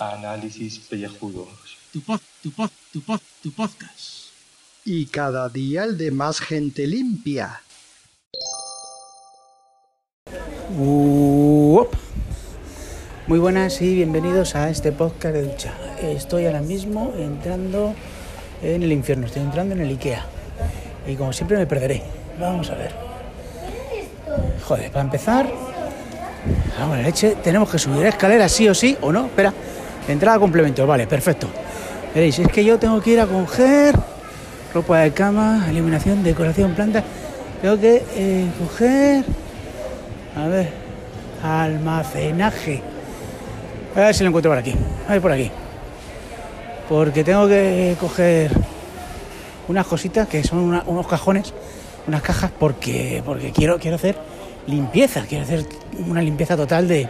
Análisis pellejudos. Tu pod, tu pod, tu pod, tu podcast. Y cada día el de más gente limpia. Uop. Muy buenas y bienvenidos a este podcast de ducha. Estoy ahora mismo entrando en el infierno, estoy entrando en el IKEA. Y como siempre me perderé. Vamos a ver. Joder, para empezar, vamos, la leche, tenemos que subir escaleras sí o sí, o no, espera. Entrada complemento, vale, perfecto. Veréis, es que yo tengo que ir a coger ropa de cama, iluminación, decoración, planta. Tengo que eh, coger, a ver, almacenaje. A ver si lo encuentro por aquí. A ver por aquí. Porque tengo que coger unas cositas que son unos cajones, unas cajas, porque, porque quiero, quiero hacer limpieza, quiero hacer una limpieza total de,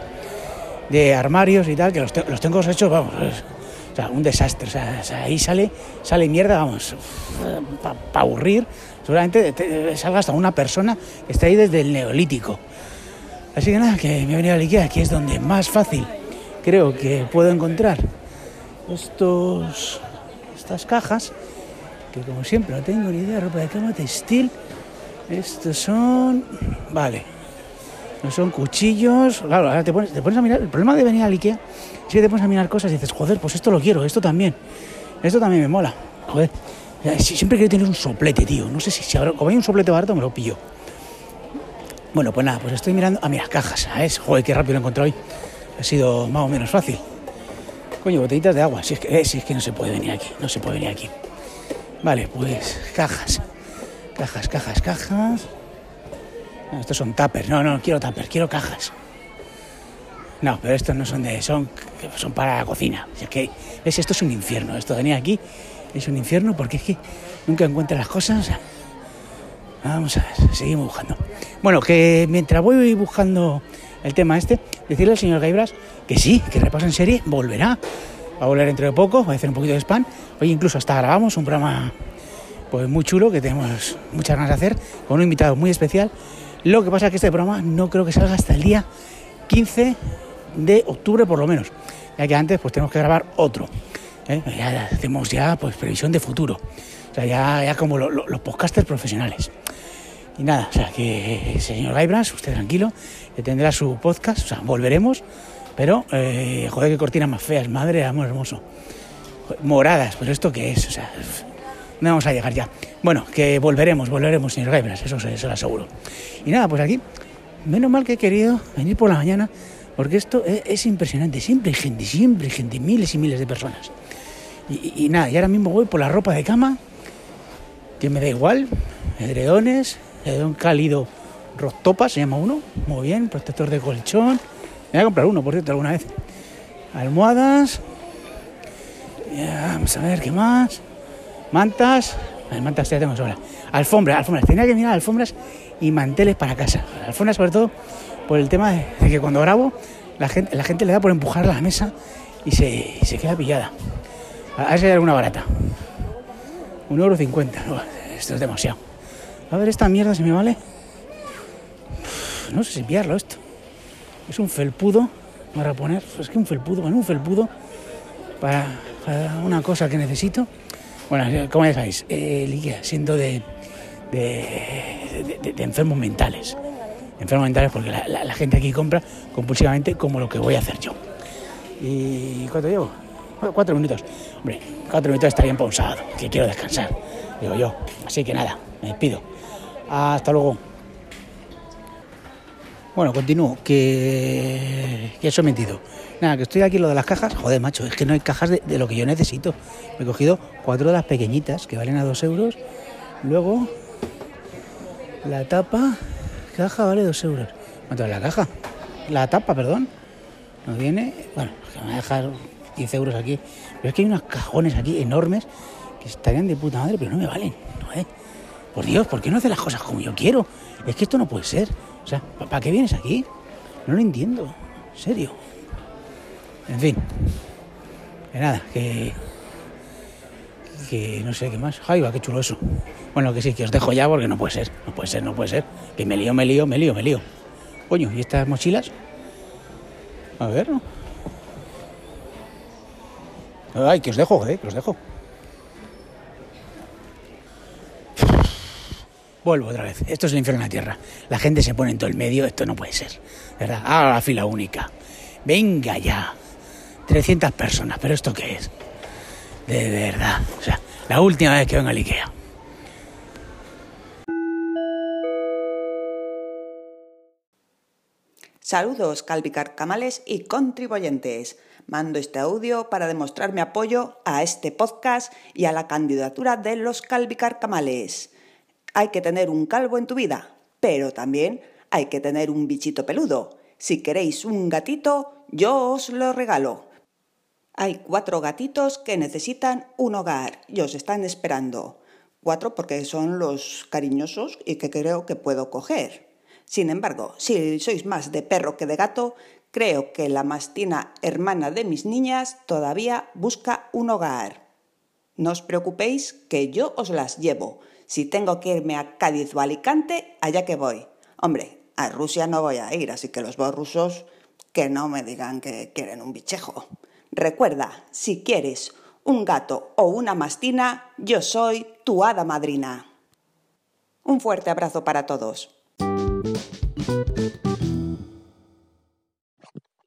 de armarios y tal, que los, te- los tengo hechos, vamos, o sea, un desastre. O sea, ahí sale, sale mierda, vamos, para aburrir. Seguramente te- salga hasta una persona que está ahí desde el neolítico. Así que nada, que me he venido a Ikea, aquí es donde más fácil creo que puedo encontrar estos, estas cajas, que como siempre no tengo ni idea, ropa de cama, textil. Estos son... Vale. No son cuchillos. Claro, ahora te pones, te pones a mirar. El problema de venir al Ikea es que te pones a mirar cosas y dices, joder, pues esto lo quiero, esto también. Esto también me mola. Joder. Siempre quiero tener un soplete, tío. No sé si, si habrá- como hay un soplete barato me lo pillo. Bueno, pues nada, pues estoy mirando. Ah, mira, cajas, ¿sabes? Joder, qué rápido lo he encontrado hoy. Ha sido más o menos fácil. Coño, botellitas de agua. Si es que, eh, si es que no se puede venir aquí. No se puede venir aquí. Vale, pues cajas. Cajas, cajas, cajas. No, estos son tuppers. No, no, quiero tuppers, quiero cajas. No, pero estos no son de. son, son para la cocina. Si es que. ¿ves? Esto es un infierno. Esto venir aquí es un infierno porque es que nunca encuentras las cosas. Vamos a ver, seguimos buscando. Bueno, que mientras voy buscando el tema este, decirle al señor Gaibras que sí, que repaso en serie volverá. Va a volver dentro de poco, va a hacer un poquito de spam. Hoy incluso hasta grabamos un programa pues muy chulo que tenemos muchas ganas de hacer con un invitado muy especial. Lo que pasa es que este programa no creo que salga hasta el día 15 de octubre por lo menos, ya que antes pues tenemos que grabar otro. ¿eh? Ya hacemos ya pues previsión de futuro, o sea, ya, ya como lo- lo- los podcasters profesionales. Y nada, o sea, que señor Gaibras, usted tranquilo, que tendrá su podcast, o sea, volveremos, pero eh, joder, qué cortinas más feas, madre, amor hermoso. Moradas, pero esto qué es, o sea, no vamos a llegar ya. Bueno, que volveremos, volveremos, señor Gaibras, eso se, lo aseguro. Y nada, pues aquí, menos mal que he querido venir por la mañana, porque esto es, es impresionante, siempre hay gente, siempre hay gente, miles y miles de personas. Y, nada, y ahora mismo voy por la ropa de cama, que me da igual, edredones, edredón cálido Rostopa, se llama uno, muy bien, protector de colchón, me voy a comprar uno, por cierto, alguna vez. Almohadas, vamos a ver qué más, mantas, mantas ya tengo sobra, alfombras, alfombras, tenía que mirar alfombras y manteles para casa, alfombras sobre todo por el tema de, que cuando grabo la gente, la gente le da por empujar la mesa y se, se queda pillada. A ver si hay alguna barata. Un euro cincuenta. Esto es demasiado. A ver esta mierda si me vale. No sé si pillarlo esto. Es un felpudo para poner. Es que un felpudo, bueno, un felpudo para una cosa que necesito. Bueno, como ya sabéis, eh, el Ikea siendo de, de, de- enfermos mentales. Enfermos mentales porque la gente aquí compra compulsivamente como lo que voy a hacer yo. ¿Y cuánto llevo? Bueno, Cuatro minutos. Hombre, cuatro minutos está bien pausado, que quiero descansar, digo yo. Así que nada, me despido. Hasta luego. Bueno, continúo, que, que eso he mentido. Nada, que estoy aquí lo de las cajas. Joder, macho, es que no hay cajas de, lo que yo necesito. Me he cogido cuatro de las pequeñitas que valen a dos euros. Luego, la tapa, caja vale dos euros. ¿Cuánto es la caja? La tapa, perdón. No viene. Bueno, que me voy a dejar 10 euros aquí. Pero es que hay unos cajones aquí enormes que estarían de puta madre, pero no me valen. Joder. Por Dios, ¿por qué no hace las cosas como yo quiero? Es que esto no puede ser. O sea, ¿para qué vienes aquí? No lo entiendo. En serio. En fin. Que nada, que. que no sé qué más. Ay, va, qué chulo eso. Bueno, que sí, que os dejo ya porque no puede ser, no puede ser, no puede ser. Que me lío, me lío, me lío, me lío. Coño, ¿y estas mochilas? A ver, ¿no? Ay, que os dejo, eh, que os dejo. Vuelvo otra vez. Esto es el infierno en la tierra. La gente se pone en todo el medio. Esto no puede ser. ¿Verdad? Ahora la fila única. Venga ya. 300 personas. ¿Pero esto qué es? De verdad. O sea, la última vez que vengo al Ikea. Saludos, calvicarcamales y contribuyentes. Mando este audio para demostrar mi apoyo a este podcast y a la candidatura de los calvicarcamales. Hay que tener un calvo en tu vida, pero también hay que tener un bichito peludo. Si queréis un gatito, yo os lo regalo. Hay cuatro gatitos que necesitan un hogar y os están esperando. Cuatro porque son los cariñosos y que creo que puedo coger. Sin embargo, si sois más de perro que de gato, creo que la mastina hermana de mis niñas todavía busca un hogar. No os preocupéis que yo os las llevo. Si tengo que irme a Cádiz o Alicante, allá que voy. Hombre, a Rusia no voy a ir, así que los rusos que no me digan que quieren un bichejo. Recuerda, si quieres un gato o una mastina, yo soy tu hada madrina. Un fuerte abrazo para todos.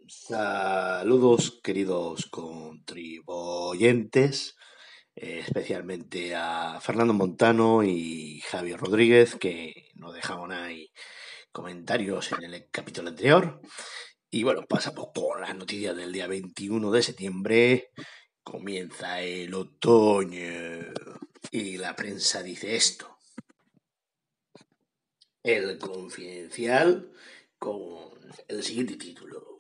Saludos queridos contribuyentes, eh, especialmente a Fernando Montano y Javier Rodríguez que nos dejaron ahí comentarios en el capítulo anterior. Y bueno, pasamos con las noticias del día 21 de septiembre. Comienza el otoño y la prensa dice esto. El confidencial con el siguiente título.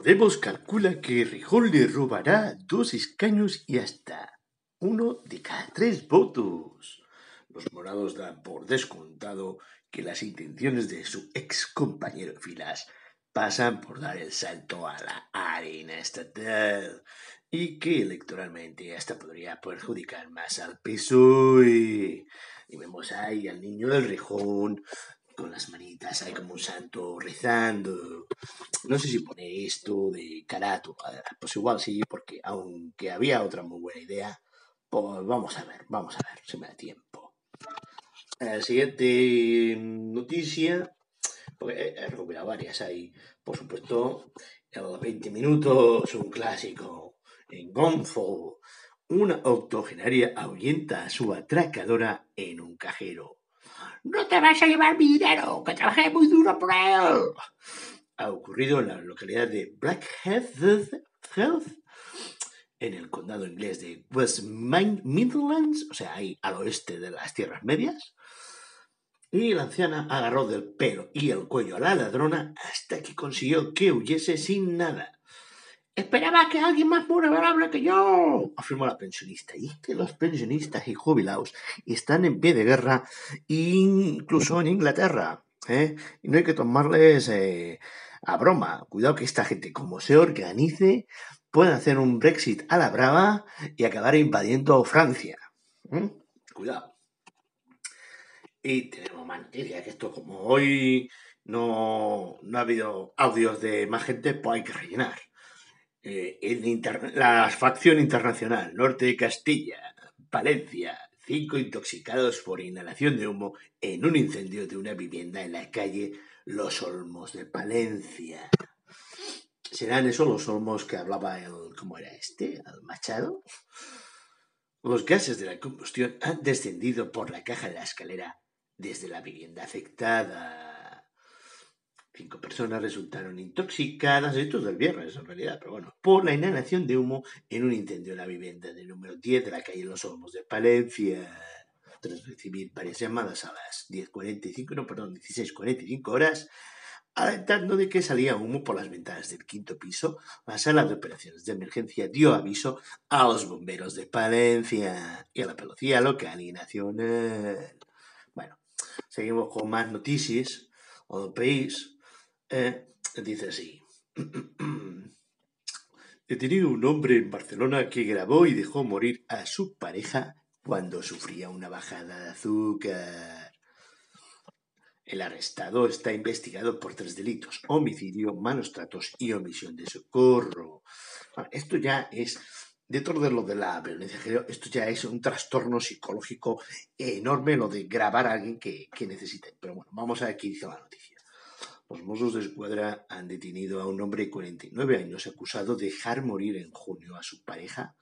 Podemos calcula que Rijol le robará dos escaños y hasta uno de cada tres votos. Los morados dan por descontado que las intenciones de su ex compañero filas pasan por dar el salto a la arena estatal y que electoralmente hasta podría perjudicar más al PSOE. Y vemos ahí al niño del rejón con las manitas ahí como un santo rezando. No sé si pone esto de carato. Pues igual sí, porque aunque había otra muy buena idea, pues vamos a ver, vamos a ver, si me da tiempo. La siguiente noticia porque he recuperado varias. Hay, por supuesto, el 20 minutos, un clásico en Gonfo. Una octogenaria ahuyenta a su atracadora en un cajero. ¡No te vas a llevar mi dinero! ¡Que trabajé muy duro por él! Ha ocurrido en la localidad de Blackheath, en el condado inglés de West Midlands, o sea, ahí al oeste de las Tierras Medias. Y la anciana agarró del pelo y el cuello a la ladrona hasta que consiguió que huyese sin nada. Esperaba que alguien más vulnerable que yo, afirmó la pensionista. Y es que los pensionistas y jubilados están en pie de guerra, incluso en Inglaterra. ¿eh? No hay que tomarles eh, a broma. Cuidado que esta gente, como se organice, puede hacer un Brexit a la brava y acabar invadiendo Francia. ¿eh? Cuidado. Y tenemos noticias, que esto como hoy no, no ha habido audios de más gente, pues hay que rellenar. Eh, la facción internacional, norte de Castilla, Valencia, cinco intoxicados por inhalación de humo en un incendio de una vivienda en la calle Los Olmos de Palencia. ¿Serán esos los olmos que hablaba el, ¿cómo era este? ¿El Machado? Los gases de la combustión han descendido por la caja de la escalera desde la vivienda afectada. Cinco personas resultaron intoxicadas, esto es del viernes en realidad, pero bueno, por la inhalación de humo en un incendio en la vivienda del número 10 de la calle Los Olmos de Palencia. Tras recibir varias llamadas a las 10.45, no, perdón, 16.45 horas, alertando de que salía humo por las ventanas del quinto piso, la sala de operaciones de emergencia dio aviso a los bomberos de Palencia y a la policía local y nacional. Bueno, seguimos con más noticias o país. Eh, dice así. Detenido un hombre en Barcelona que grabó y dejó morir a su pareja cuando sufría una bajada de azúcar. El arrestado está investigado por tres delitos, homicidio, malos tratos y omisión de socorro. esto ya es, dentro de lo de la violencia esto ya es un trastorno psicológico enorme lo de grabar a alguien que, que necesite. Pero bueno, vamos a ver qué dice la noticia. Los Mossos de Escuadra han detenido a un hombre de 49 años acusado de dejar morir en junio a su pareja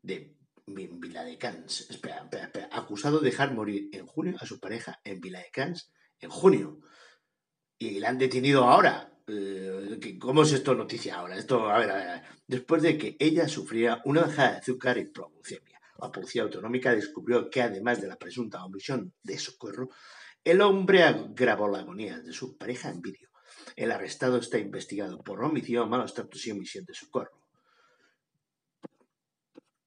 de en Viladecans. Espera, espera, espera. Acusado de dejar morir en junio a su pareja en Viladecans en junio. Y la han detenido ahora. Eh, ¿Cómo es esto noticia ahora? Esto, a ver, a ver, Después de que ella sufría una bajada de azúcar y proglucemia. La policía autonómica descubrió que además de la presunta omisión de socorro, el hombre grabó la agonía de su pareja en vídeo. El arrestado está investigado por homicidio, malos tratos y omisión de socorro.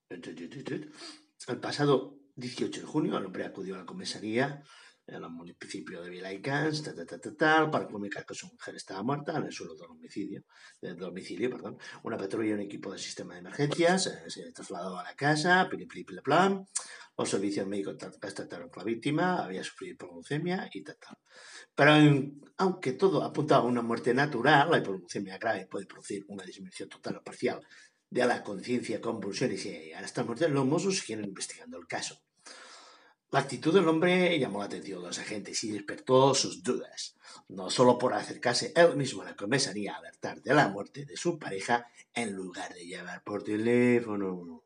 El pasado 18 de junio, el hombre acudió a la comisaría en el municipio de Vilaicans, para comunicar que su mujer estaba muerta en el suelo del domicilio, del domicilio perdón. Una patrulla y un equipo de sistema de emergencias eh, se trasladó a la casa, plan. Los servicios médicos trataron con la víctima, había sufrido hipoglucemia y tal, tal. Pero aunque todo apuntaba a una muerte natural, la hipoglucemia grave puede producir una disminución total o parcial de la conciencia, convulsiones y a esta muerte, los Mossos siguen investigando el caso. La actitud del hombre llamó la atención de los agentes y despertó sus dudas, no solo por acercarse él mismo a la comisaría a alertar de la muerte de su pareja en lugar de llamar por teléfono,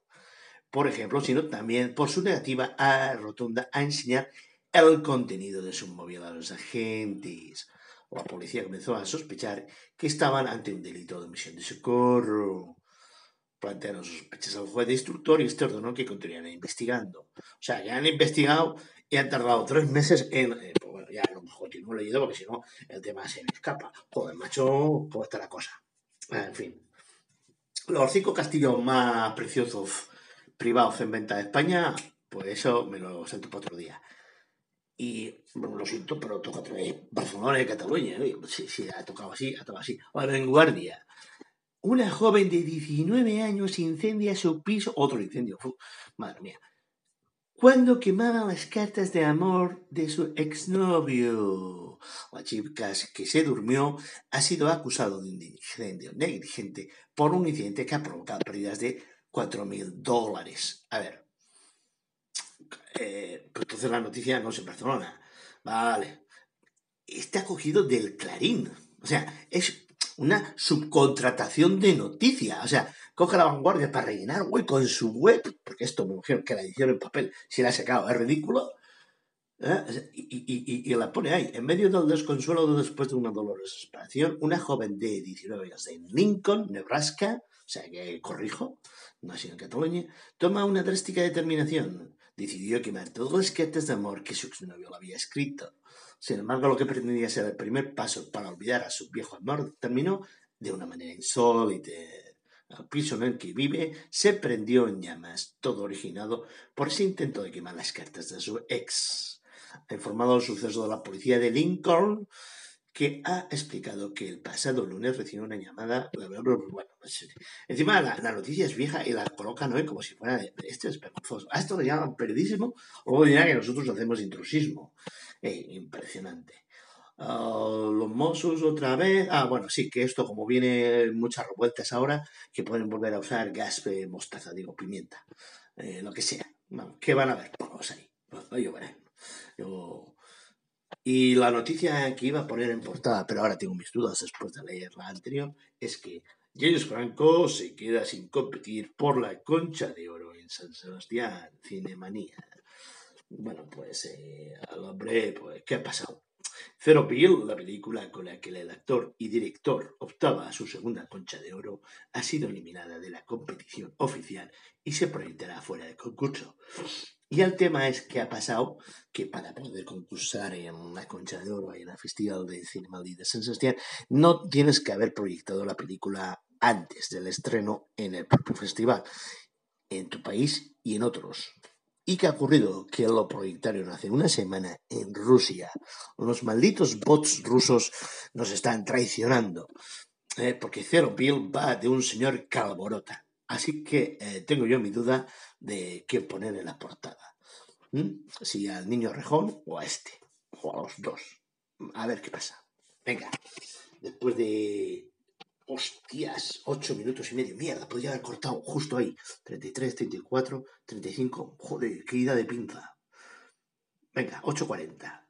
por ejemplo, sino también por su negativa a rotunda a enseñar el contenido de su móvil a los agentes. La policía comenzó a sospechar que estaban ante un delito de omisión de socorro plantearon sospechas al juez de instructor y este ordenó que continuaran investigando. O sea, ya han investigado y han tardado tres meses en... Eh, pues bueno, ya no continúo leyendo porque si no el tema se me escapa. Joder, macho, ¿cómo está la cosa? En fin. Los cinco castillos más preciosos privados en venta de España, pues eso me lo siento para otro día. Y bueno, lo siento, pero toca otra vez Barcelona y Cataluña. ¿eh? Sí, sí, ha tocado así, ha tocado así. Ahora en guardia. Una joven de 19 años incendia su piso. Otro incendio. madre mía. Cuando quemaba las cartas de amor de su exnovio. La chica que se durmió ha sido acusado de un incendio negligente por un incidente que ha provocado pérdidas de 4.000 dólares. A ver. Eh, pues entonces la noticia no es en Barcelona. Vale. Está cogido del Clarín. O sea, es una subcontratación de noticias. O sea, coge la vanguardia para rellenar hueco en su web, porque esto me imagino que la edición en papel, si la ha sacado, es ridículo. ¿eh? Y, la pone ahí, en medio del desconsuelo después de una dolorosa separación, una joven de 19 años en Lincoln, Nebraska, o sea que corrijo, no ha sido en Cataluña, toma una drástica determinación. Decidió quemar todos los cartas de amor que su exnovio le había escrito. Sin embargo, lo que pretendía ser el primer paso para olvidar a su viejo amor terminó de una manera insólita. El piso en el que vive se prendió en llamas, todo originado por ese intento de quemar las cartas de su ex. Ha informado el suceso de la policía de Lincoln, que ha explicado que el pasado lunes recibió una llamada. Bueno, pues, encima la, noticia es vieja y la colocan hoy como si fuera de. Este es A esto le llaman periodismo, o dirán que nosotros hacemos intrusismo. Eh, impresionante. Ah, los Mossos otra vez. Ah, bueno, sí, que esto, como viene muchas revueltas ahora, que pueden volver a usar gas, eh, mostaza, digo, pimienta, eh, lo que sea. ¿Qué van a ver? Vamos ahí. Yo veré. Y la noticia que iba a poner en portada, pero ahora tengo mis dudas después de leer la anterior, es que James Franco se queda sin competir por la concha de oro en San Sebastián, Cinemanía. Bueno, pues eh, al hombre, pues, ¿qué ha pasado? Zero Pill, la película con la que el actor y director optaba a su segunda concha de oro, ha sido eliminada de la competición oficial y se proyectará fuera de concurso. Y el tema es que ha pasado que para poder concursar en la concha de oro y en la Festival de Cinema de San Sebastián, no tienes que haber proyectado la película antes del estreno en el propio festival, en tu país y en otros. ¿Y qué ha ocurrido? Que lo proyectaron hace una semana en Rusia. Los malditos bots rusos nos están traicionando. eh, porque Zero Bill va de un señor Calborota. Así que eh, tengo yo mi duda de quién poner en la portada. Si al niño Rejón o a este, o a los dos. A ver qué pasa. Venga, después de... Hostias, ocho minutos y medio. Mierda, podría haber cortado justo ahí. 33, 34, 35. Joder, qué ida de pinza. Venga, 8.40.